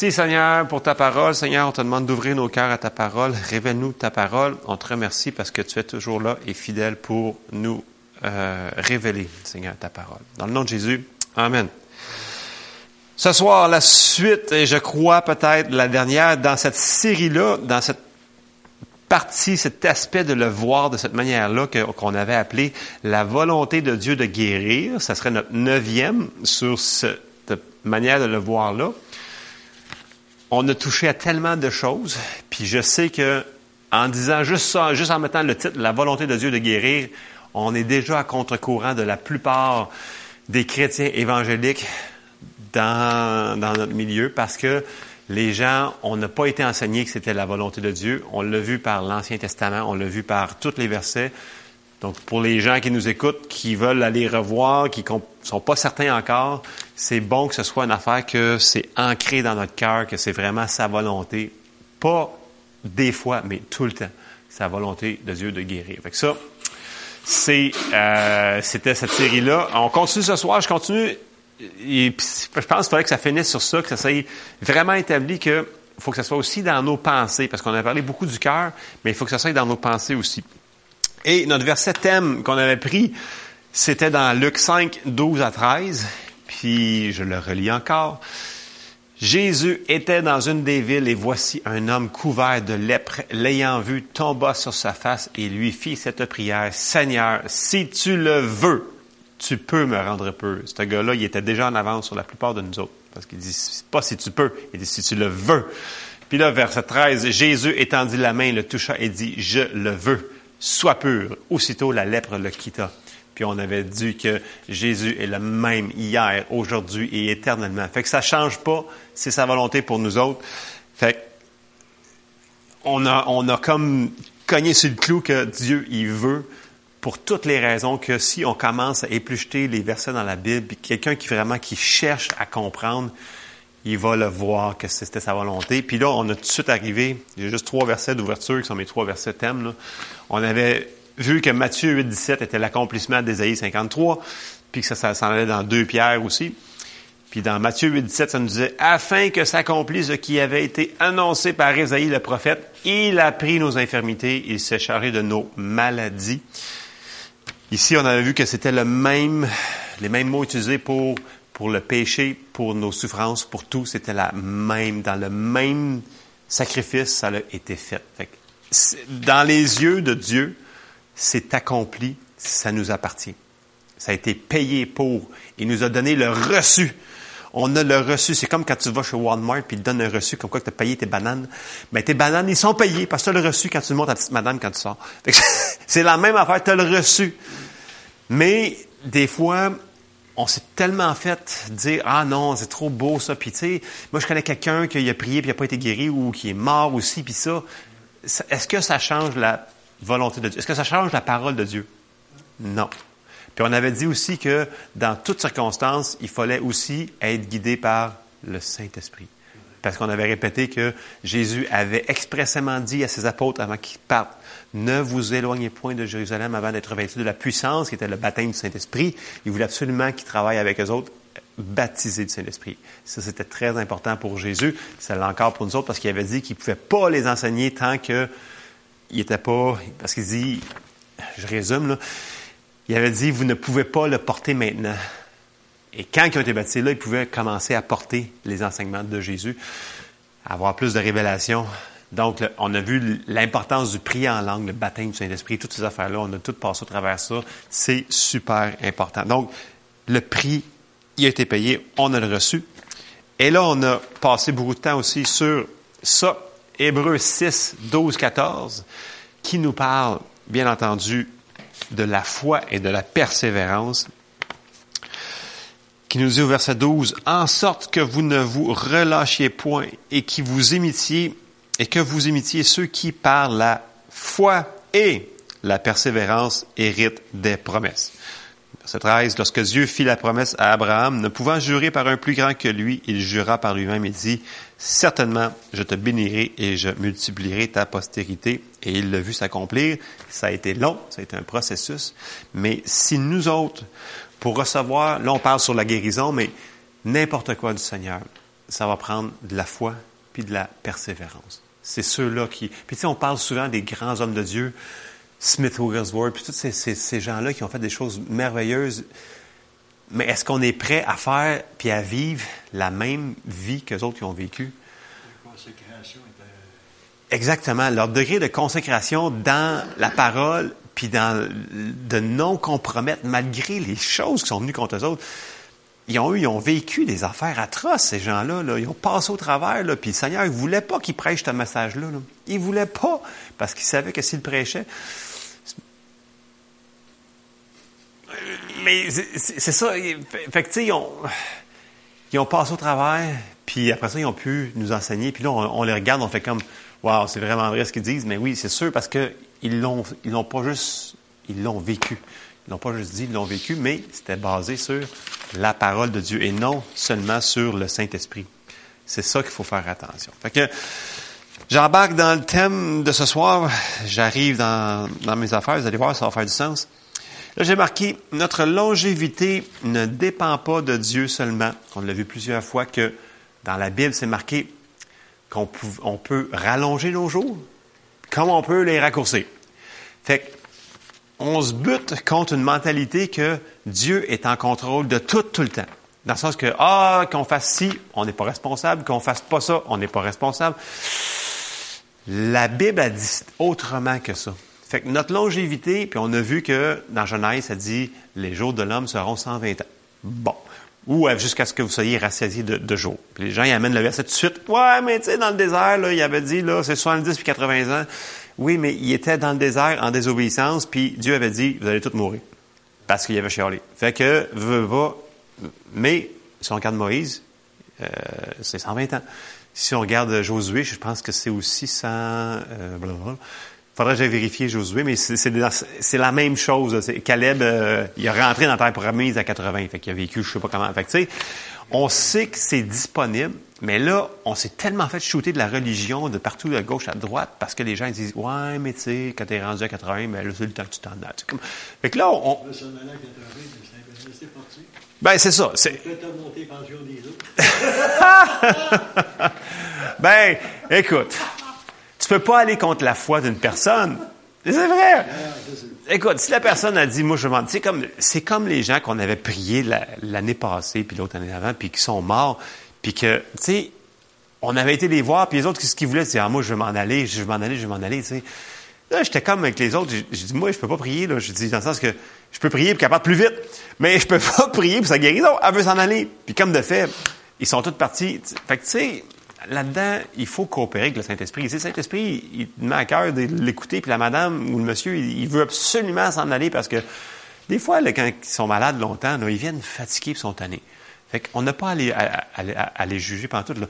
merci Seigneur pour ta parole. Seigneur, on te demande d'ouvrir nos cœurs à ta parole. Révèle-nous ta parole. On te remercie parce que tu es toujours là et fidèle pour nous euh, révéler, Seigneur, ta parole. Dans le nom de Jésus, Amen. Ce soir, la suite, et je crois peut-être la dernière, dans cette série-là, dans cette partie, cet aspect de le voir de cette manière-là qu'on avait appelé la volonté de Dieu de guérir. Ça serait notre neuvième sur cette manière de le voir là. On a touché à tellement de choses, puis je sais que en disant juste ça, juste en mettant le titre La volonté de Dieu de guérir, on est déjà à contre-courant de la plupart des chrétiens évangéliques dans, notre milieu parce que les gens, on n'a pas été enseigné que c'était la volonté de Dieu. On l'a vu par l'Ancien Testament, on l'a vu par tous les versets. Donc, pour les gens qui nous écoutent, qui veulent aller revoir, qui ne sont pas certains encore, c'est bon que ce soit une affaire que c'est ancré dans notre cœur, que c'est vraiment sa volonté. Pas des fois, mais tout le temps. Sa volonté de Dieu de guérir. Fait que ça, c'est, euh, c'était cette série-là. On continue ce soir. Je continue et je pense qu'il faudrait que ça finisse sur ça, que ça soit vraiment établi que faut que ça soit aussi dans nos pensées, parce qu'on a parlé beaucoup du cœur, mais il faut que ça soit dans nos pensées aussi. Et notre verset thème qu'on avait pris, c'était dans Luc 5, 12 à 13, puis je le relis encore. Jésus était dans une des villes et voici un homme couvert de lèpre, l'ayant vu, tomba sur sa face et lui fit cette prière, Seigneur, si tu le veux, tu peux me rendre peu. Ce gars-là, il était déjà en avance sur la plupart de nous autres. Parce qu'il dit, pas si tu peux, il dit si tu le veux. Puis là, verset 13, Jésus étendit la main, le toucha et dit, je le veux, sois pur. Aussitôt, la lèpre le quitta. Puis on avait dit que Jésus est le même hier, aujourd'hui et éternellement. Fait que ça change pas, c'est sa volonté pour nous autres. Fait que on a, on a comme cogné sur le clou que Dieu, il veut pour toutes les raisons que si on commence à éplucher les versets dans la Bible, quelqu'un qui vraiment qui cherche à comprendre, il va le voir que c'était sa volonté. Puis là, on a tout de suite arrivé, j'ai juste trois versets d'ouverture qui sont mes trois versets thèmes. On avait vu que Matthieu 8, 17 était l'accomplissement d'Ésaïe 53, puis que ça, s'en allait dans deux pierres aussi. Puis dans Matthieu 8, 17, ça nous disait, afin que s'accomplisse ce qui avait été annoncé par Ésaïe le prophète, il a pris nos infirmités, il s'est chargé de nos maladies. Ici, on avait vu que c'était le même, les mêmes mots utilisés pour, pour le péché, pour nos souffrances, pour tout. C'était la même, dans le même sacrifice, ça a été fait. dans les yeux de Dieu, c'est accompli, ça nous appartient. Ça a été payé pour. Il nous a donné le reçu. On a le reçu. C'est comme quand tu vas chez Walmart puis ils te donnent un reçu comme quoi tu as payé tes bananes. Mais tes bananes, ils sont payés parce que tu as le reçu quand tu montes à petite madame quand tu sors. C'est la même affaire, tu as le reçu. Mais des fois, on s'est tellement fait dire ah non c'est trop beau ça puis tu sais moi je connais quelqu'un qui a prié puis il n'a pas été guéri ou qui est mort aussi puis ça est-ce que ça change la volonté de Dieu est-ce que ça change la parole de Dieu? Non puis on avait dit aussi que dans toutes circonstances il fallait aussi être guidé par le Saint Esprit parce qu'on avait répété que Jésus avait expressément dit à ses apôtres avant qu'ils partent ne vous éloignez point de Jérusalem avant d'être revêtus de la puissance qui était le baptême du Saint-Esprit. Il voulait absolument qu'ils travaillent avec eux autres baptisés du Saint-Esprit. Ça, c'était très important pour Jésus. C'est l'a encore pour nous autres parce qu'il avait dit qu'il ne pouvait pas les enseigner tant qu'il n'était pas... Parce qu'il dit, je résume, là, il avait dit, vous ne pouvez pas le porter maintenant. Et quand ils ont été baptisés là, ils pouvaient commencer à porter les enseignements de Jésus, avoir plus de révélations donc, on a vu l'importance du prier en langue, le baptême du Saint-Esprit, toutes ces affaires-là, on a tout passé au travers ça. C'est super important. Donc, le prix, il a été payé, on a le reçu. Et là, on a passé beaucoup de temps aussi sur ça, Hébreu 6, 12, 14, qui nous parle, bien entendu, de la foi et de la persévérance, qui nous dit au verset 12, en sorte que vous ne vous relâchiez point et qui vous imitiez et que vous imitiez ceux qui, par la foi et la persévérance, héritent des promesses. Verset 13, lorsque Dieu fit la promesse à Abraham, ne pouvant jurer par un plus grand que lui, il jura par lui-même et dit, certainement, je te bénirai et je multiplierai ta postérité. Et il l'a vu s'accomplir. Ça a été long, ça a été un processus. Mais si nous autres, pour recevoir, là on parle sur la guérison, mais n'importe quoi du Seigneur, ça va prendre de la foi puis de la persévérance. C'est ceux-là qui... Puis tu sais, on parle souvent des grands hommes de Dieu, Smith Wigglesworth, puis tous ces, ces, gens-là qui ont fait des choses merveilleuses. Mais est-ce qu'on est prêt à faire puis à vivre la même vie que les autres qui ont vécu? Exactement. Leur degré de consécration dans la parole puis dans de non compromettre malgré les choses qui sont venues contre eux autres ils ont eu, ils ont vécu des affaires atroces, ces gens-là. Là. Ils ont passé au travers, là, puis le Seigneur ne voulait pas qu'ils prêchent ce message-là. Là. Il ne voulait pas, parce qu'il savait que s'il prêchait... Mais c'est ça. Fait que, tu sais, ils ont, passé au travers, puis après ça, ils ont pu nous enseigner. Puis là, on, les regarde, on fait comme, waouh, c'est vraiment vrai ce qu'ils disent. Mais oui, c'est sûr, parce qu'ils l'ont, ils l'ont pas juste, ils l'ont vécu. Ils n'ont pas juste dit, ils l'ont vécu, mais c'était basé sur la parole de Dieu et non seulement sur le Saint-Esprit. C'est ça qu'il faut faire attention. Fait que, j'embarque dans le thème de ce soir. J'arrive dans mes affaires. Vous allez voir, ça va faire du sens. Là, j'ai marqué, notre longévité ne dépend pas de Dieu seulement. On l'a vu plusieurs fois que dans la Bible, c'est marqué qu'on peut, on peut rallonger nos jours, comme on peut les raccourcir. Fait on se bute contre une mentalité que Dieu est en contrôle de tout, tout le temps. Dans le sens que, ah, qu'on fasse ci, on n'est pas responsable, qu'on fasse pas ça, on n'est pas responsable. La Bible a dit autrement que ça. Fait que notre longévité, puis on a vu que dans Genèse, ça dit les jours de l'homme seront 120 ans. Bon. Ou euh, jusqu'à ce que vous soyez rassasiés de, jours. Puis les gens, ils amènent le verset tout de suite. Ouais, mais tu sais, dans le désert, là, il avait dit, là, c'est 70 puis 80 ans. Oui, mais il était dans le désert en désobéissance, puis Dieu avait dit, vous allez tous mourir. Parce qu'il y avait chialé. Fait que, veut. Mais, si on regarde Moïse, euh, c'est 120 ans. Si on regarde Josué, je pense que c'est aussi 100... Euh, Faudrait que j'aille vérifier Josué, mais c'est la même chose. Caleb, euh, il est rentré dans la terre promise à 80, fait qu'il a vécu, je sais pas comment. Fait que, on sait que c'est disponible, mais là, on s'est tellement fait shooter de la religion de partout, de gauche à droite, parce que les gens disent Ouais, mais tu sais, quand t'es rendu à 80, mais là, c'est le temps que tu t'en as. Comme... Fait que là, on. Ben, c'est ça. C'est... ben, écoute, tu peux pas aller contre la foi d'une personne. C'est vrai. Écoute, si la personne a dit, moi je m'en, c'est comme, c'est comme les gens qu'on avait prié l'année passée puis l'autre année avant puis qui sont morts puis que, tu sais, on avait été les voir puis les autres, ce qu'ils voulaient, c'est, ah, moi je vais m'en aller, je vais m'en aller, je vais m'en aller, tu sais. Là, j'étais comme avec les autres. J'ai dit, moi, je peux pas prier, là. Je dis, dans le sens que je peux prier pour qu'elle parte plus vite. Mais je peux pas prier pour sa guérison. Elle veut s'en aller. Puis comme de fait, ils sont tous partis. Fait que, tu sais, là-dedans, il faut coopérer avec le Saint-Esprit. Le Saint-Esprit, il met à cœur de l'écouter, puis la madame ou le monsieur, il, veut absolument s'en aller parce que des fois, quand ils sont malades longtemps, ils viennent fatigués et sont tannés. Fait qu'on n'a pas à les, juger pendant tout. Là.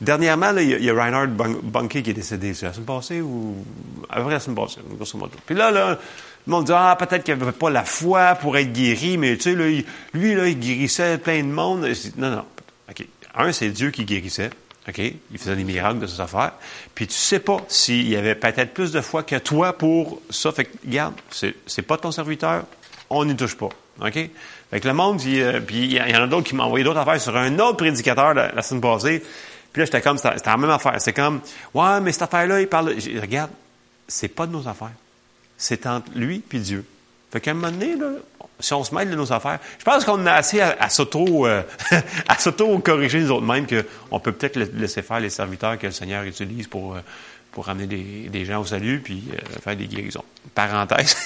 Dernièrement, il, y a, Reinhard Bunke qui est décédé. La semaine passée ou... Après la semaine passée, grosso modo. Puis là, là, le monde dit, ah, peut-être qu'il n'avait pas la foi pour être guéri, mais tu sais, lui, là, il guérissait plein de monde. Non, non. OK un, c'est Dieu qui guérissait. OK? Il faisait des miracles de ses affaires. Puis tu sais pas s'il y avait peut-être plus de foi que toi pour ça. Fait que, regarde, c'est, pas ton serviteur, on n'y touche pas. OK? Fait que le monde, euh, puis il y en a d'autres qui m'ont envoyé d'autres affaires sur un autre prédicateur la, la semaine passée. Puis là, j'étais comme, c'était, la même affaire. C'est comme, ouais, mais cette affaire-là, il parle. regarde, c'est pas de nos affaires. C'est entre lui puis Dieu. Fait qu'à un moment donné, là, si on se mêle de nos affaires, je pense qu'on a assez à, s'auto, euh, à s'auto-corriger nous autres mêmes qu'on peut peut-être laisser faire les serviteurs que le Seigneur utilise pour, euh, pour ramener des, gens au salut puis euh, faire des guérisons. Parenthèse.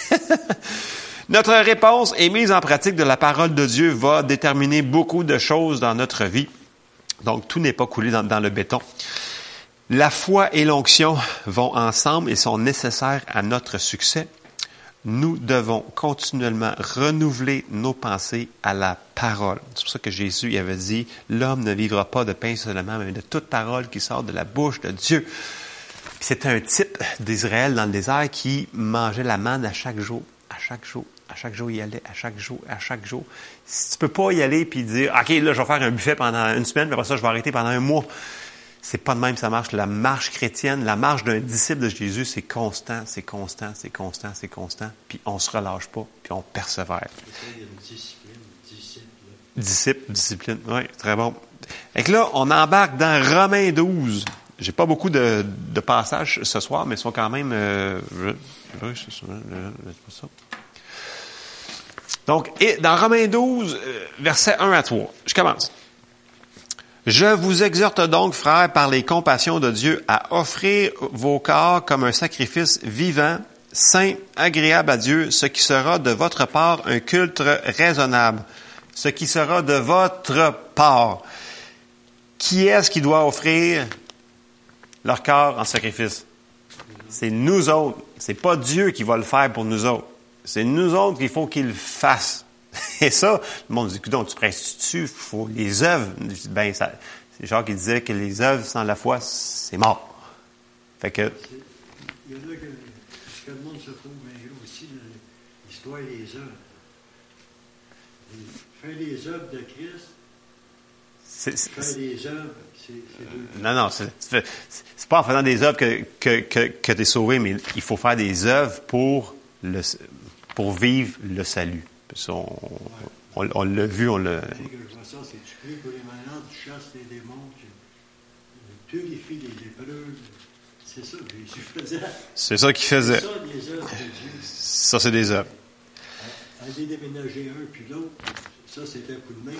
notre réponse et mise en pratique de la parole de Dieu va déterminer beaucoup de choses dans notre vie. Donc, tout n'est pas coulé dans le béton. La foi et l'onction vont ensemble et sont nécessaires à notre succès nous devons continuellement renouveler nos pensées à la parole. C'est pour ça que Jésus avait dit, l'homme ne vivra pas de pain seulement, mais de toute parole qui sort de la bouche de Dieu. C'était un type d'Israël dans le désert qui mangeait la manne à chaque jour, à chaque jour, à chaque jour il y allait, à chaque jour, à chaque jour. Si tu peux pas y aller puis dire, OK, là, je vais faire un buffet pendant une semaine, puis après ça, je vais arrêter pendant un mois. C'est pas de même ça marche. La marche chrétienne, la marche d'un disciple de Jésus, c'est constant, c'est constant, c'est constant, c'est constant. Puis on se relâche pas, puis on persévère. discipline, disciple. Disciple, discipline, oui, très bon. Et que là, on embarque dans Romains 12. J'ai pas beaucoup de, de, passages ce soir, mais ils sont quand même... Euh, donc, et dans Romains 12, euh, versets 1 à 3, je commence. Je vous exhorte donc, frères, par les compassions de Dieu, à offrir vos corps comme un sacrifice vivant, saint, agréable à Dieu, ce qui sera de votre part un culte raisonnable, ce qui sera de votre part. Qui est-ce qui doit offrir leur corps en sacrifice? C'est nous autres. C'est pas Dieu qui va le faire pour nous autres. C'est nous autres qu'il faut qu'il fasse. Et ça, le monde dit, donc tu prêches-tu, faut les œuvres. Ben, ça, c'est Jacques qui disait que les œuvres sans la foi, c'est mort. Fait que. Il y en a que, que le monde se trouve mais aussi l'histoire des œuvres. Faire les œuvres de Christ, c'est, faire des œuvres, c'est, deux. Non, non, c'est, c'est pas en faisant des œuvres que, que, que, que tu es sauvé, mais il faut faire des œuvres pour, le, pour vivre le salut. On, on, on l'a vu, on l'a. c'est tu pries pour les malades, tu chasses les démons, tu, purifies les épreuves. C'est ça que Jésus faisait. C'est ça qu'il faisait. C'est ça, les œuvres de Dieu. Ça, c'est des œuvres. Aller déménager un puis l'autre, ça, c'est un coup de main.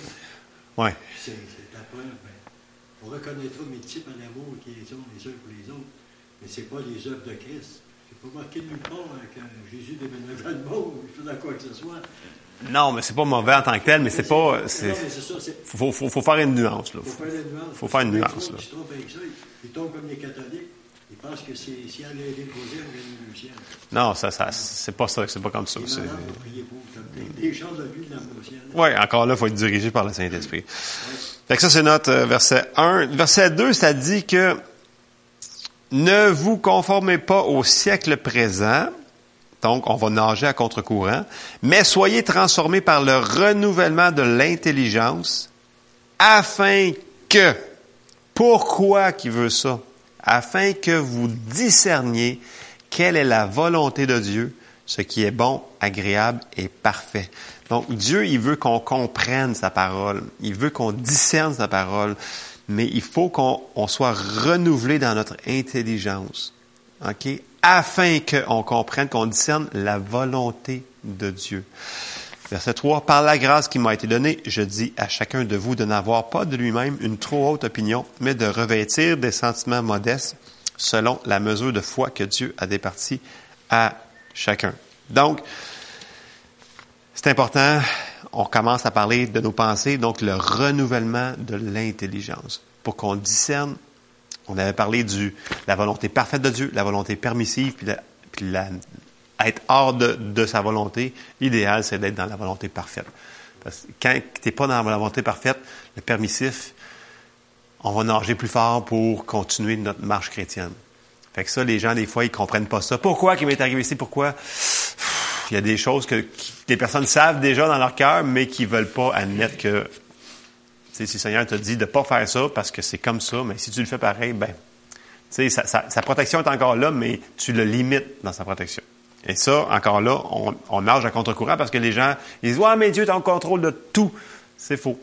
Oui. C'est la preuve. Ben, on reconnaîtra mes types en amour qui sont les uns pour les autres, mais ce n'est pas les œuvres de Christ. C'est pas marqué nulle part hein, que Jésus déménageait le monde il faisait quoi que ce soit. Non, mais c'est pas mauvais en tant que tel, mais c'est pas. C'est, non, mais c'est ça. C'est, faut, faut, faut faire une nuance. Là. faut faire une nuance. Faut faire une nuance. Là. Ils trompent avec ça. Ils tombent comme les catholiques. Ils pensent que c'est, si elle est déposée, on gagne le ciel. Non, ça, ça, c'est pas ça. C'est pas comme ça. C'est... des chances de le ciel. Oui, encore là, il faut être dirigé par le Saint-Esprit. Fait que ça, c'est notre euh, verset 1. Verset 2, ça dit que ne vous conformez pas au siècle présent, donc on va nager à contre-courant, mais soyez transformés par le renouvellement de l'intelligence, afin que, pourquoi qui veut ça? Afin que vous discerniez quelle est la volonté de Dieu, ce qui est bon, agréable et parfait. Donc Dieu, il veut qu'on comprenne sa parole, il veut qu'on discerne sa parole mais il faut qu'on on soit renouvelé dans notre intelligence, ok, afin qu'on comprenne, qu'on discerne la volonté de Dieu. Verset 3, par la grâce qui m'a été donnée, je dis à chacun de vous de n'avoir pas de lui-même une trop haute opinion, mais de revêtir des sentiments modestes selon la mesure de foi que Dieu a départie à chacun. Donc, c'est important on commence à parler de nos pensées, donc le renouvellement de l'intelligence, pour qu'on discerne. On avait parlé de la volonté parfaite de Dieu, la volonté permissive, puis, la, puis la, être hors de, sa volonté. L'idéal, c'est d'être dans la volonté parfaite. Parce que quand tu n'es pas dans la volonté parfaite, le permissif, on va nager plus fort pour continuer notre marche chrétienne. Fait que ça, les gens, des fois, ils comprennent pas ça. Pourquoi qu'il m'est arrivé ici? Pourquoi? Il y a des choses que, les personnes savent déjà dans leur cœur, mais qui veulent pas admettre que si le Seigneur te dit de pas faire ça parce que c'est comme ça, mais si tu le fais pareil, ben, sa, sa, sa, protection est encore là, mais tu le limites dans sa protection. Et ça, encore là, on, on nage à contre-courant parce que les gens, ils disent, ouais, mais Dieu est en contrôle de tout. C'est faux.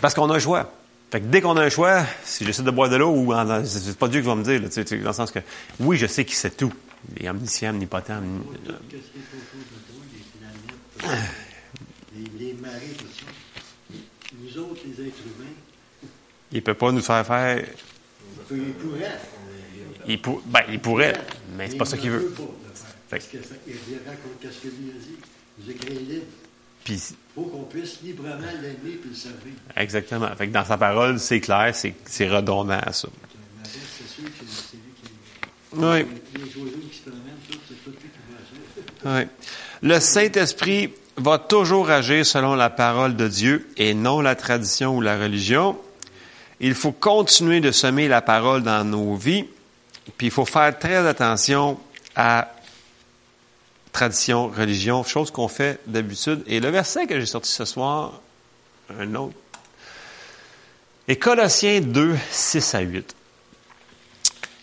Parce qu'on a un choix. Fait que dès qu'on a un choix, si j'essaie de boire de l'eau ou c'est pas Dieu qui va me dire, dans le sens que oui, je sais qu'il sait tout. Il est omniscient, omnipotent. Les, les marées, tout ça. Nous autres, les êtres humains. Il ne peut pas nous faire faire. Il pourrait. Il, pour, ben, il pourrait, mais c'est pas ça qu'il veut. Pas le faire. Parce qu'il raconte qu'est-ce que lui a dit. Vous êtes créé libre. Puis, faut qu'on puisse librement l'aimer et le servir. Exactement. Fait que dans sa parole, c'est clair, c'est redondant à ça. Oui. Oui. Le Saint-Esprit va toujours agir selon la parole de Dieu et non la tradition ou la religion. Il faut continuer de semer la parole dans nos vies, puis il faut faire très attention à tradition, religion, chose qu'on fait d'habitude. Et le verset que j'ai sorti ce soir, un autre, est Colossiens 2, 6 à 8.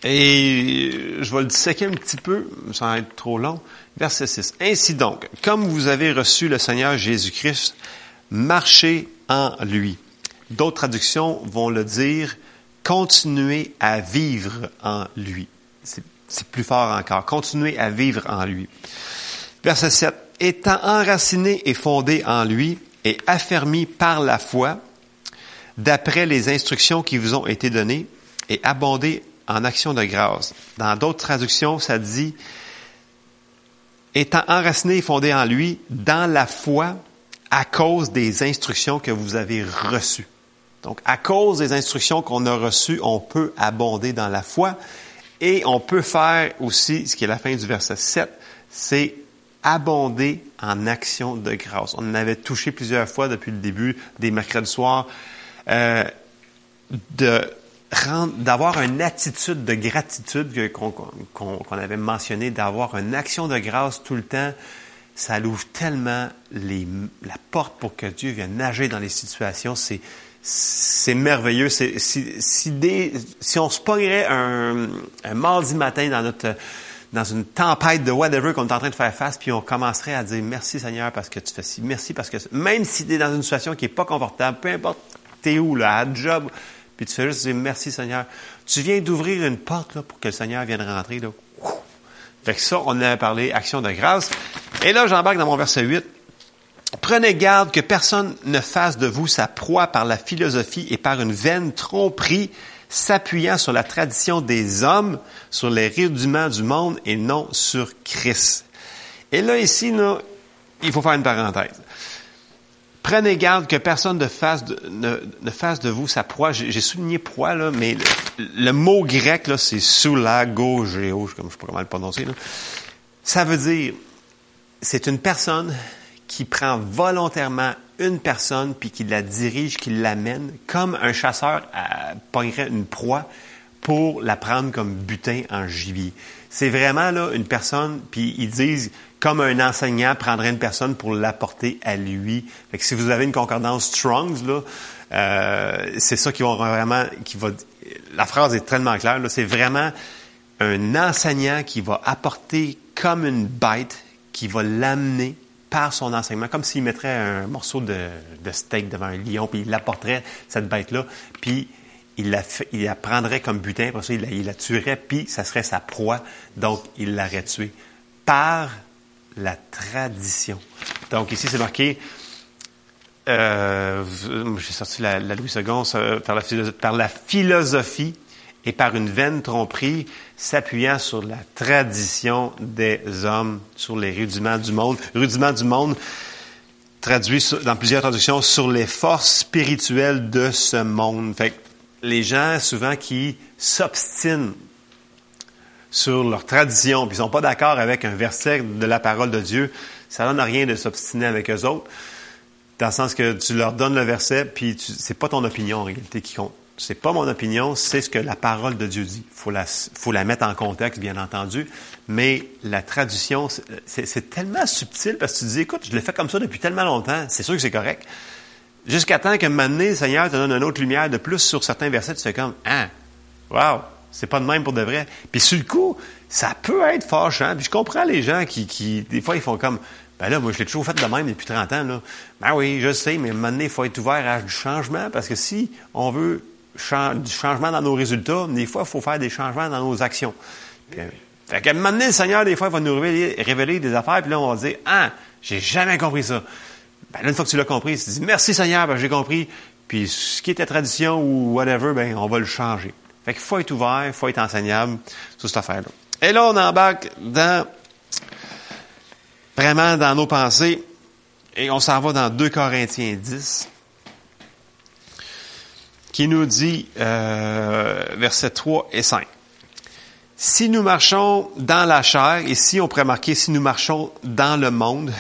Et je vais le disséquer un petit peu, sans être trop long. Verset 6. Ainsi donc, comme vous avez reçu le Seigneur Jésus-Christ, marchez en lui, D'autres traductions vont le dire, continuer à vivre en lui. C'est plus fort encore. Continuer à vivre en lui. Verset 7. Étant enraciné et fondé en lui et affermi par la foi, d'après les instructions qui vous ont été données, et abonder en action de grâce. Dans d'autres traductions, ça dit étant enraciné et fondé en lui dans la foi à cause des instructions que vous avez reçues. Donc, à cause des instructions qu'on a reçues, on peut abonder dans la foi et on peut faire aussi, ce qui est la fin du verset 7, c'est abonder en action de grâce. On en avait touché plusieurs fois depuis le début des mercredis soirs, euh, de d'avoir une attitude de gratitude qu'on avait mentionné, d'avoir une action de grâce tout le temps, ça ouvre tellement les, la porte pour que Dieu vienne nager dans les situations. C'est c'est merveilleux. Si, si, si, on se pognerait un, un, mardi matin dans notre dans une tempête de whatever qu'on est en train de faire face, puis on commencerait à dire merci Seigneur parce que tu fais ci, merci parce que même si tu es dans une situation qui est pas confortable, peu importe t'es où là, à job, puis tu fais juste dire merci Seigneur. Tu viens d'ouvrir une porte là, pour que le Seigneur vienne rentrer. Là. Fait que ça, on a parlé action de grâce. Et là, j'embarque dans mon verset 8. Prenez garde que personne ne fasse de vous sa proie par la philosophie et par une vaine tromperie, s'appuyant sur la tradition des hommes, sur les rudiments du monde et non sur Christ. Et là, ici, là, il faut faire une parenthèse. Prenez garde que personne ne fasse de, ne, vous sa proie. J'ai souligné proie, mais le, mot grec, là, c'est soulagogéo, comme je sais pas comment le prononcer. Ça veut dire, c'est une personne qui prend volontairement une personne puis qui la dirige, qui l'amène, comme un chasseur pognerait une proie pour la prendre comme butin en gibier. C'est vraiment là une personne, puis ils disent comme un enseignant prendrait une personne pour l'apporter à lui. Fait que si vous avez une concordance Strongs, là, euh, c'est ça qui va vraiment, qui va, la phrase est tellement claire, là, c'est vraiment un enseignant qui va apporter comme une bête, qui va l'amener par son enseignement, comme s'il mettrait un morceau de, de steak devant un lion, puis il l'apporterait, cette bête-là, puis il la, prendrait comme butin, pour ça il la, tuerait, puis ça serait sa proie, donc il l'aurait tué. Par la tradition. Donc ici, c'est marqué, euh, j'ai sorti la, Louis II, par la, philosophie et par une vaine tromperie, s'appuyant sur la tradition des hommes, sur les rudiments du monde. Rudiments du monde, traduit dans plusieurs traductions, sur les forces spirituelles de ce monde. Fait les gens, souvent, qui s'obstinent sur leur tradition, puis ils sont pas d'accord avec un verset de la parole de Dieu, ça donne rien de s'obstiner avec eux autres, dans le sens que tu leur donnes le verset, puis c'est pas ton opinion en réalité qui compte. C'est pas mon opinion, c'est ce que la parole de Dieu dit. Faut la, faut la mettre en contexte, bien entendu, mais la tradition, c'est, tellement subtil parce que tu dis, écoute, je l'ai fait comme ça depuis tellement longtemps, c'est sûr que c'est correct. Jusqu'à temps que maintenant, le Seigneur te donne une autre lumière de plus sur certains versets, tu fais comme, ah, wow, c'est pas de même pour de vrai. Puis sur le coup, ça peut être fâchant. Puis je comprends les gens qui, qui des fois, ils font comme, ben là, moi, je l'ai toujours fait de même depuis 30 ans, là. Ben oui, je sais, mais maintenant, il faut être ouvert à du changement parce que si on veut du changement dans nos résultats, des fois, il faut faire des changements dans nos actions. Puis, fait moment donné, le Seigneur, des fois, il va nous révéler, révéler des affaires, puis là, on va dire, ah, j'ai jamais compris ça. Ben là, une fois que tu l'as compris, tu dis, merci Seigneur, ben, j'ai compris. Puis ce qui était tradition ou whatever, ben, on va le changer. Fait qu'il faut être ouvert, il faut être enseignable sur cette affaire-là. Et là, on embarque dans, vraiment dans nos pensées, et on s'en va dans 2 Corinthiens 10, qui nous dit, euh, versets 3 et 5. Si nous marchons dans la chair, ici on pourrait marquer si nous marchons dans le monde,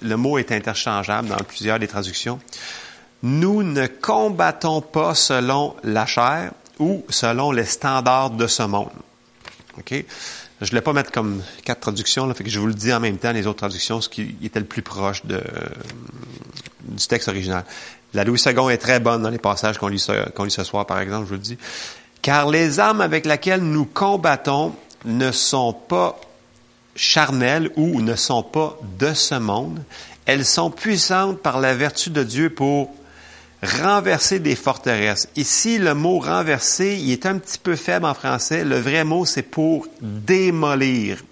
le mot est interchangeable dans plusieurs des traductions, nous ne combattons pas selon la chair, ou selon les standards de ce monde. OK? Je ne voulais pas mettre comme quatre traductions, là, fait que je vous le dis en même temps, les autres traductions, ce qui était le plus proche du texte original. La Louis II est très bonne dans les passages qu'on lit ce soir, par exemple, je vous le dis. Car les armes avec lesquelles nous combattons ne sont pas charnelles ou ne sont pas de ce monde. Elles sont puissantes par la vertu de Dieu pour renverser des forteresses. Ici, le mot renverser, il est un petit peu faible en français. Le vrai mot, c'est pour démolir,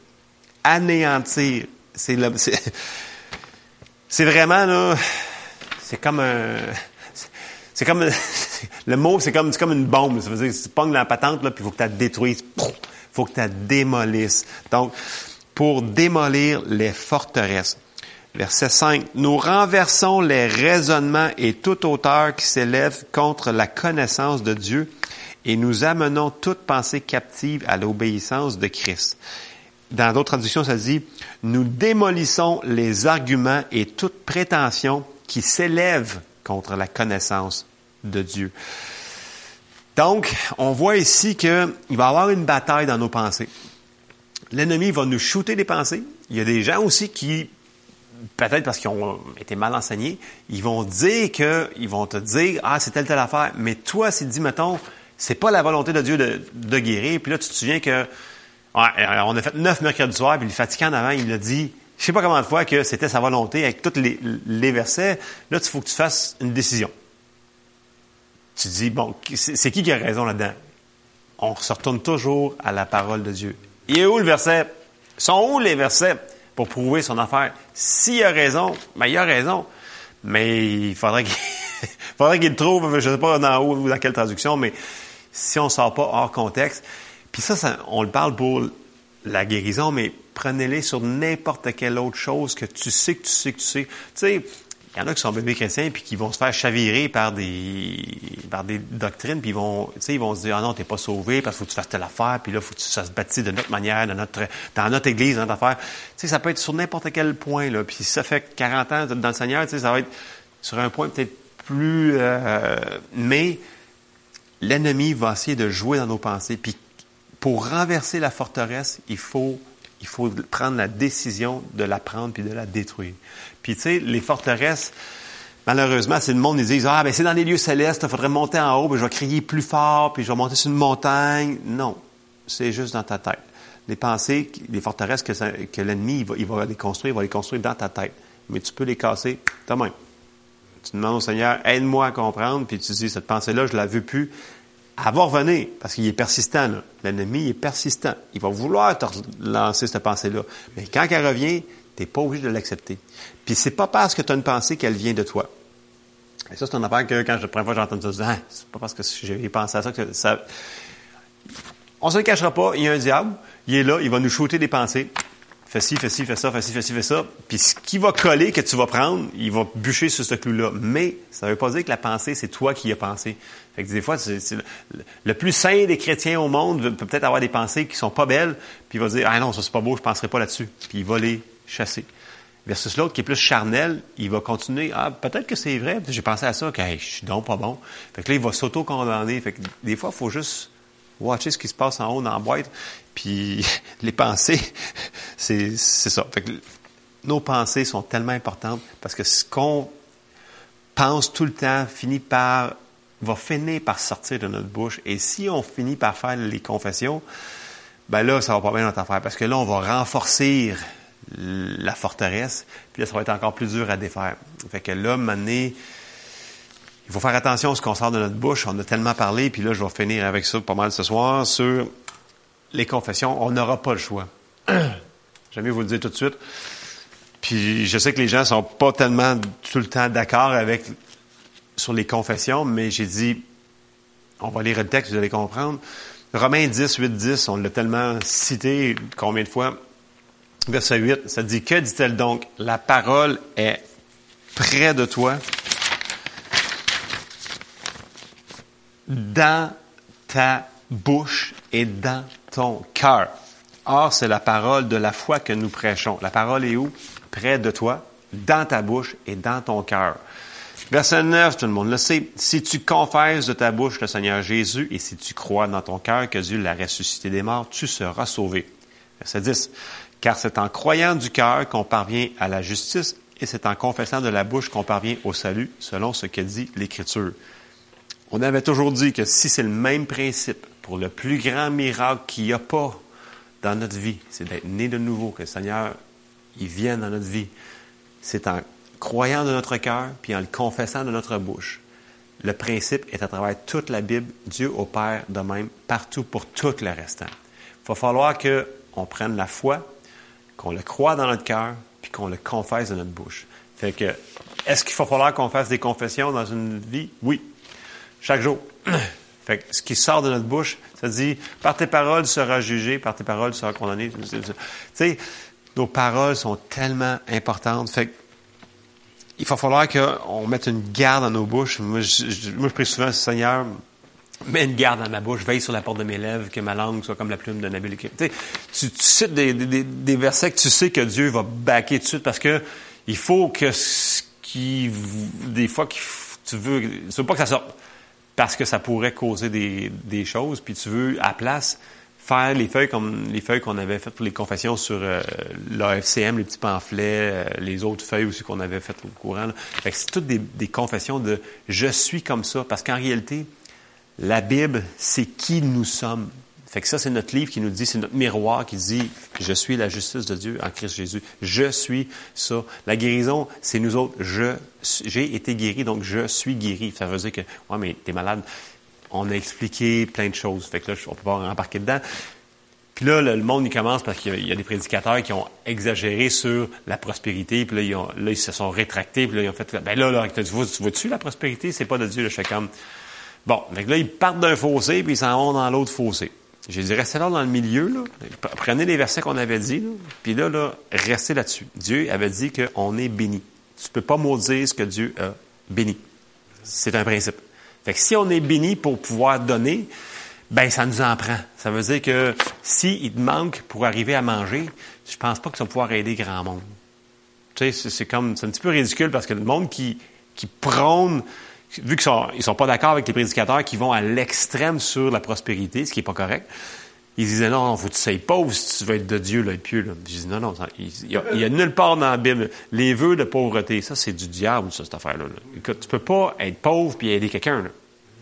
anéantir. C'est vraiment là, c'est comme un, c'est comme le mot, c'est comme, comme une bombe. Ça veut dire que tu pognes la patente là, puis il faut que tu la détruises. Il faut que tu la démolisses. Donc, pour démolir les forteresses. Verset 5. Nous renversons les raisonnements et toute hauteur qui s'élève contre la connaissance de Dieu et nous amenons toute pensée captive à l'obéissance de Christ. Dans d'autres traductions, ça dit, nous démolissons les arguments et toute prétention qui s'élève contre la connaissance de Dieu. Donc, on voit ici qu'il va y avoir une bataille dans nos pensées. L'ennemi va nous shooter des pensées. Il y a des gens aussi qui peut-être parce qu'ils ont été mal enseignés, ils vont dire que, ils vont te dire, ah, c'est telle, telle affaire. Mais toi, s'il dit, mettons, c'est pas la volonté de Dieu de, guérir, puis là, tu te souviens que, on a fait neuf mercredis soir, puis le fatiguant avant, il a dit, je sais pas combien de fois que c'était sa volonté avec tous les, les versets. Là, il faut que tu fasses une décision. Tu dis, bon, c'est qui qui a raison là-dedans? On se retourne toujours à la parole de Dieu. Il est où le verset? Sont où les versets? pour prouver son affaire? S'il a raison, ben il a raison. Mais il faudrait qu'il le trouve, je ne sais pas dans où dans quelle traduction, mais si on ne sort pas hors contexte. Puis ça, ça, on le parle pour la guérison, mais prenez-les sur n'importe quelle autre chose que tu sais, que tu sais, que tu sais. Tu sais, il y en a qui sont bébés chrétiens puis qui vont se faire chavirer par des par des doctrines puis ils vont ils vont se dire ah non t'es pas sauvé parce qu'il faut que tu fasses telle affaire puis là faut que ça se bâtisse de notre manière de notre dans notre église dans notre affaire. Tu sais ça peut être sur n'importe quel point là. Puis si ça fait 40 ans dans le Seigneur tu sais ça va être sur un point peut-être plus euh, mais l'ennemi va essayer de jouer dans nos pensées. Puis pour renverser la forteresse il faut il faut prendre la décision de la prendre puis de la détruire. Puis tu sais, les forteresses, malheureusement, c'est le monde, ils disent, ah, ben c'est dans les lieux célestes, il faudrait monter en haut, ben, je vais crier plus fort, puis je vais monter sur une montagne. Non, c'est juste dans ta tête. Les pensées, les forteresses que, l'ennemi, va, il va les construire, il va les construire dans ta tête. Mais tu peux les casser toi-même. Tu demandes au Seigneur, aide-moi à comprendre, puis tu dis, cette pensée-là, je la veux plus elle va revenir, parce qu'il est persistant. L'ennemi est persistant. Il va vouloir te lancer cette pensée-là. Mais quand elle revient, tu n'es pas obligé de l'accepter. Puis c'est pas parce que tu as une pensée qu'elle vient de toi. Et ça, c'est une affaire que quand je, première fois j'entends ça, ah, c'est pas parce que j'ai pensé à ça que ça... On se le cachera pas, il y a un diable, il est là, il va nous shooter des pensées fais ci, fais ci, fais ça, fais ci, fais ci, fais ça. Puis ce qui va coller, que tu vas prendre, il va bûcher sur ce clou-là. Mais ça ne veut pas dire que la pensée, c'est toi qui y as pensé. Fait que des fois, c'est, le plus sain des chrétiens au monde peut peut-être avoir des pensées qui sont pas belles, puis il va dire, ah non, ça c'est pas beau, je penserai pas là-dessus. Puis il va les Versus l'autre qui est plus charnel, il va continuer, ah, peut-être que c'est vrai, j'ai pensé à ça, que je suis donc pas bon. Fait que là, il va s'auto-condamner. Fait que des fois, il faut juste watcher ce qui se passe en haut dans la boîte, puis les pensées, c'est ça. Fait que nos pensées sont tellement importantes parce que ce qu'on pense tout le temps finit par va finir par sortir de notre bouche. Et si on finit par faire les confessions, ben là, ça va pas bien notre affaire. Parce que là, on va renforcer la forteresse, puis là, ça va être encore plus dur à défaire. Fait que là, maintenant, il faut faire attention à ce qu'on sort de notre bouche. On a tellement parlé, puis là, je vais finir avec ça pas mal ce soir, sur les confessions, on n'aura pas le choix. J'aime mieux vous le dire tout de suite. Puis je sais que les gens sont pas tellement tout le temps d'accord avec sur les confessions, mais j'ai dit, on va lire le texte, vous allez comprendre. Romains 10, 8, 10, on l'a tellement cité combien de fois? Verset 8, ça dit, que dit-elle donc? La parole est près de toi, dans ta bouche et dans ton cœur. Or, c'est la parole de la foi que nous prêchons. La parole est où? Près de toi, dans ta bouche et dans ton cœur. Verset 9, tout le monde le sait. Si tu confesses de ta bouche le Seigneur Jésus et si tu crois dans ton cœur que Dieu l'a ressuscité des morts, tu seras sauvé. Verset 10. Car c'est en croyant du cœur qu'on parvient à la justice et c'est en confessant de la bouche qu'on parvient au salut, selon ce que dit l'Écriture. On avait toujours dit que si c'est le même principe pour le plus grand miracle qu'il n'y a pas dans notre vie, c'est d'être né de nouveau, que le Seigneur, vienne dans notre vie. C'est en croyant de notre cœur, puis en le confessant de notre bouche. le principe est à travers toute la Bible. Dieu opère de même partout pour tout le restant. Il va falloir qu'on prenne la foi, qu'on le croit dans notre cœur, puis qu'on le confesse de notre bouche. Fait que, est-ce qu'il va falloir qu'on fasse des confessions dans une vie? Oui. Chaque jour. Fait que ce qui sort de notre bouche, ça dit, par tes paroles tu seras jugé, par tes paroles tu seras condamné. Tu sais, nos paroles sont tellement importantes. Fait que, il va falloir qu'on mette une garde dans nos bouches. Moi, je, moi, je prie souvent, Seigneur, mets une garde dans ma bouche, veille sur la porte de mes lèvres, que ma langue soit comme la plume de Nabil. Tu, tu, cites des, versets que tu sais que Dieu va baquer tout de suite parce que il faut que ce qui, des fois, tu veux, tu veux pas que ça sorte parce que ça pourrait causer des, choses, puis tu veux, à place, faire les feuilles comme les feuilles qu'on avait faites pour les confessions sur euh, l'AFCM, les petits pamphlets, euh, les autres feuilles aussi qu'on avait faites au courant. Fait c'est toutes des, confessions de je suis comme ça, parce qu'en réalité, la Bible, c'est qui nous sommes. Fait que ça, c'est notre livre qui nous dit, c'est notre miroir qui dit, je suis la justice de Dieu en Christ Jésus. Je suis ça. La guérison, c'est nous autres. Je, j'ai été guéri, donc je suis guéri. Ça veut dire que, ouais, mais t'es malade. On a expliqué plein de choses. Fait que là, on peut pas embarquer dedans. Puis là, le monde, il commence parce qu'il y, a des prédicateurs qui ont exagéré sur la prospérité. Puis là, ils, se sont rétractés. Puis là, ils ont fait, ben là, là tu vois-tu la prospérité? C'est pas de Dieu, le chacun. Bon, donc là, ils partent d'un fossé, puis ils s'en vont dans l'autre fossé. J'ai dit, restez là dans le milieu, là. prenez les versets qu'on avait dit, là, puis là, là, restez là-dessus. Dieu avait dit qu'on est béni. Tu ne peux pas maudire ce que Dieu a béni. C'est un principe. Fait que si on est béni pour pouvoir donner, ben ça nous en prend. Ça veut dire que s'il il te manque pour arriver à manger, je pense pas que ça va pouvoir aider grand monde. Tu sais, c'est comme, c'est un petit peu ridicule parce que le monde qui, qui prône vu qu'ils sont, ils sont pas d'accord avec les prédicateurs qui vont à l'extrême sur la prospérité, ce qui est pas correct, ils disaient non, faut que tu sois pauvre si tu veux être de Dieu, là, et pieux, là. Je dis non, non, il y, a, il y, a, nulle part dans la Bible. Les vœux de pauvreté, ça, c'est du diable, ça, cette affaire-là. Là. Tu peux pas être pauvre puis aider quelqu'un, là.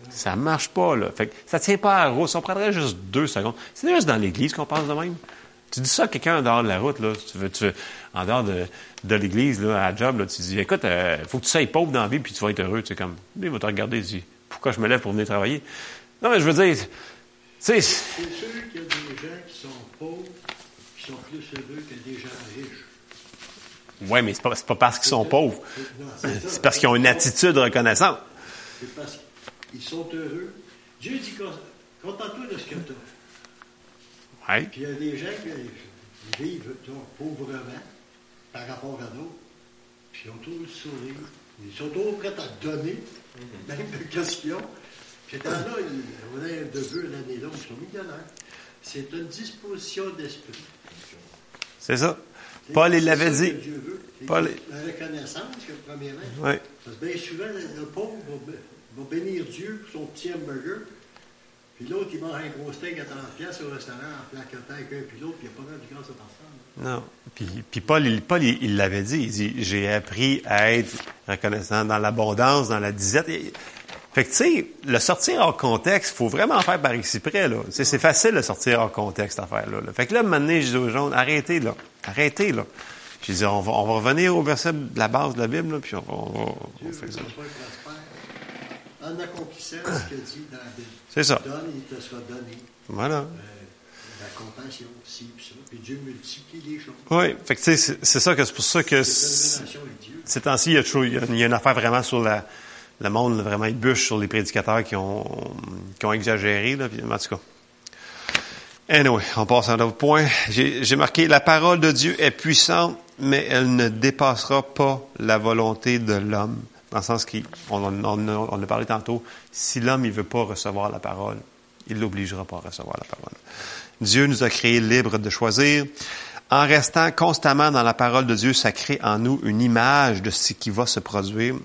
Ça marche pas, là. Fait que ça tient pas à route. Ça prendrait juste deux secondes. C'est juste dans l'Église qu'on pense de même. Tu dis ça à quelqu'un dehors de la route, là. Tu veux, tu veux, en dehors de, de l'église, là, à la job, là, tu dis, écoute, il euh, faut que tu sois pauvre dans la vie, puis tu vas être heureux. Tu sais, comme, il va te regarder, il dit, pourquoi je me lève pour venir travailler? Non, mais je veux dire, tu sais. C'est sûr qu'il y a des gens qui sont pauvres, qui sont plus heureux que des gens riches. Oui, mais c'est pas, pas parce qu'ils sont pauvres. C'est parce qu'ils ont une attitude reconnaissante. C'est parce qu'ils sont heureux. Dieu dit, contente-toi de ce que tu as. Ouais. Puis il y a des gens qui vivent pauvrement par rapport à d'autres. Puis ils ont tout le sourire. Ils sont toujours prêts à donner, même de questions. Puis là, ils ont de vœux l'année longue, ils sont millionnaires. C'est une disposition d'esprit. C'est ça. Paul, il l'avait dit. Paul... La reconnaissance, premièrement. Oui. Parce que bien souvent, le pauvre va, bénir Dieu pour son petit hamburger. Puis l'autre, il mange un gros steak à 30 pièces au restaurant en placotant avec un puis l'autre, puis il n'y a pas de grâce à personne. Non. Puis, puis Paul, il, Paul, il l'avait dit. Il dit, j'ai appris à être reconnaissant dans l'abondance, dans la disette. Fait que, tu sais, le sortir hors contexte, faut vraiment faire par ici près, là. C'est facile de sortir hors contexte, cette affaire-là. Là. Fait que là, maintenant, je dis aux gens, arrêtez, là. Arrêtez, là. Je dis, on va, on va revenir au verset de la base de la Bible, là, puis on, on, on, on fait ça. En accomplissant ce qu'il dit dans la Bible. C'est ça. Donne, il te sera donné. Voilà. Euh, la compassion, ci, puis ça. Puis Dieu multiplie les choses. Oui, fait que tu sais, c'est ça que c'est pour ça que ces temps-ci, il y a toujours, il y a, il y a une affaire vraiment sur la, le monde, vraiment, il bûche sur les prédicateurs qui ont, qui ont exagéré, là, puis, en tout cas. Anyway, on passe à un autre point. J'ai marqué, la parole de Dieu est puissante, mais elle ne dépassera pas la volonté de l'homme. Dans le sens qu'on on, on, on, a parlé tantôt, si l'homme ne veut pas recevoir la parole, il l'obligera pas à recevoir la parole. Dieu nous a créés libres de choisir. En restant constamment dans la parole de Dieu, ça crée en nous une image de ce qui va se produire.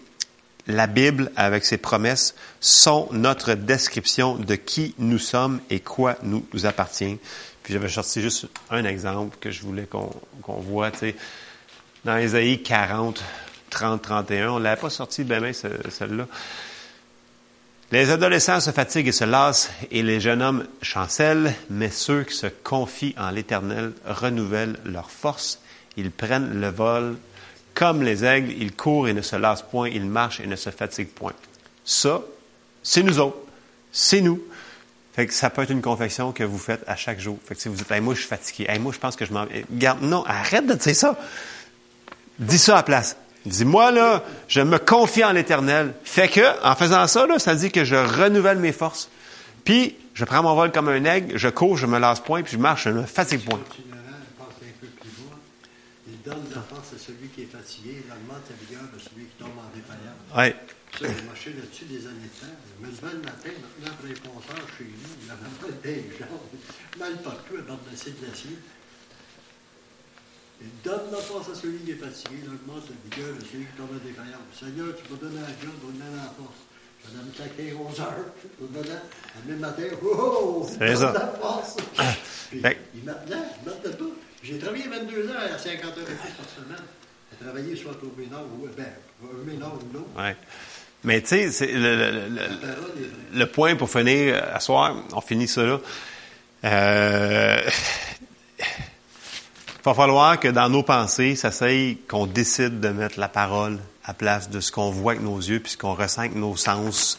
La Bible, avec ses promesses, sont notre description de qui nous sommes et quoi nous, nous appartient. Puis j'avais sorti juste un exemple que je voulais qu'on qu'on voit. Tu sais, dans Ésaïe 40, 30, 31, on l'avait pas sorti ben, ben celle-là. Les adolescents se fatiguent et se lassent, et les jeunes hommes chancellent, mais ceux qui se confient en l'Éternel renouvellent leur force. Ils prennent le vol comme les aigles, ils courent et ne se lassent point, ils marchent et ne se fatiguent point. Ça, c'est nous autres. C'est nous. Ça peut être une confession que vous faites à chaque jour. Si vous dites, hey, moi, je suis fatigué. Hey, moi, je pense que je m'en. Non, arrête de dire ça. Dis ça à la place. Dis, moi, là, je me confie en l'éternel. Fait que, en faisant ça, là, ça dit que je renouvelle mes forces. Puis, je prends mon vol comme un aigle, je cours, je me lasse point, puis je marche, je me fatigue point. Il donne de la force à celui qui est fatigué, il augmente la vigueur à celui qui tombe en défaillance. Ouais. Ça, j'ai marché là-dessus des années de temps. Je me levais le matin, maintenant, après les ponceurs chez nous, il n'y avait pas des gens, mal partout, à bord de glacier. Il donne la force à celui qui est fatigué, il augmente la vigueur à celui qui tombe en défaillance. Seigneur, tu vas donner la job, tu vas donner la force. Je vais me claquer 11 heures. Dedans, le même matin, oh, C'est ça. la force. Puis, Fait- il il. J'ai travaillé 22 heures à 50 heures et plus par semaine. J'ai travaillé soit au Ménard ou ben, au Ménard ou l'autre. Ouais. Mais tu sais, le, le- le- le point pour finir à soir, on finit ça là. Euh, il va falloir que dans nos pensées, ça s'aille qu'on décide de mettre la parole à place de ce qu'on voit avec nos yeux puis ce qu'on ressent avec nos sens.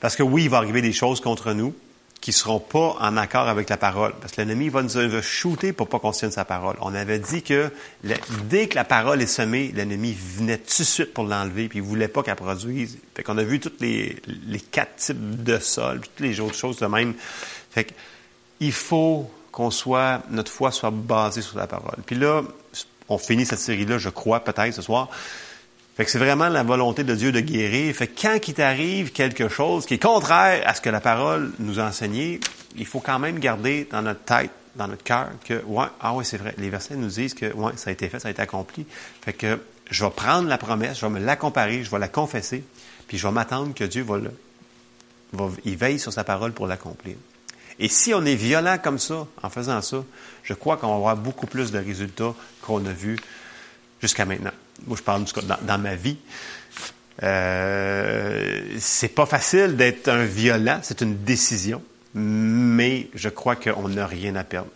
Parce que oui, il va arriver des choses contre nous qui seront pas en accord avec la parole. Parce que l'ennemi va nous va shooter pour pas qu'on tienne sa parole. On avait dit que dès que la parole est semée, l'ennemi venait tout de suite pour l'enlever, puis il voulait pas qu'elle produise. Fait qu'on a vu tous les, les quatre types de sol, toutes les autres choses de même. Fait que il faut qu'on soit, notre foi soit basée sur la parole. Puis là, on finit cette série-là, je crois, peut-être ce soir. Fait que c'est vraiment la volonté de Dieu de guérir. Fait que quand il t'arrive quelque chose qui est contraire à ce que la parole nous a enseigné, il faut quand même garder dans notre tête, dans notre cœur, que, ouais, ah ouais, c'est vrai. Les versets nous disent que, ouais, ça a été fait, ça a été accompli. Fait que je vais prendre la promesse, je vais me la comparer, je vais la confesser, puis je vais m'attendre que Dieu va le, va, il veille sur sa parole pour l'accomplir. Et si on est violent comme ça, en faisant ça, je crois qu'on va avoir beaucoup plus de résultats qu'on a vus jusqu'à maintenant. Moi, je parle du cas dans, dans ma vie. Euh, c'est pas facile d'être un violent, c'est une décision, mais je crois qu'on n'a rien à perdre.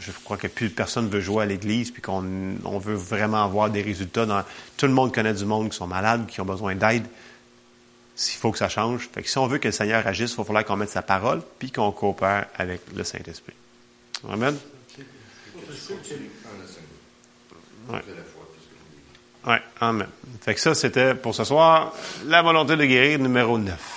Je crois que plus personne veut jouer à l'église, puis qu'on on veut vraiment avoir des résultats. Tout le monde connaît du monde qui sont malades, qui ont besoin d'aide. S'il faut que ça change. Fait que si on veut que le Seigneur agisse, il va falloir qu'on mette sa parole, puis qu'on coopère avec le Saint-Esprit. Amen? Ouais. Ouais, amen. Fait que ça, c'était pour ce soir la volonté de guérir numéro 9.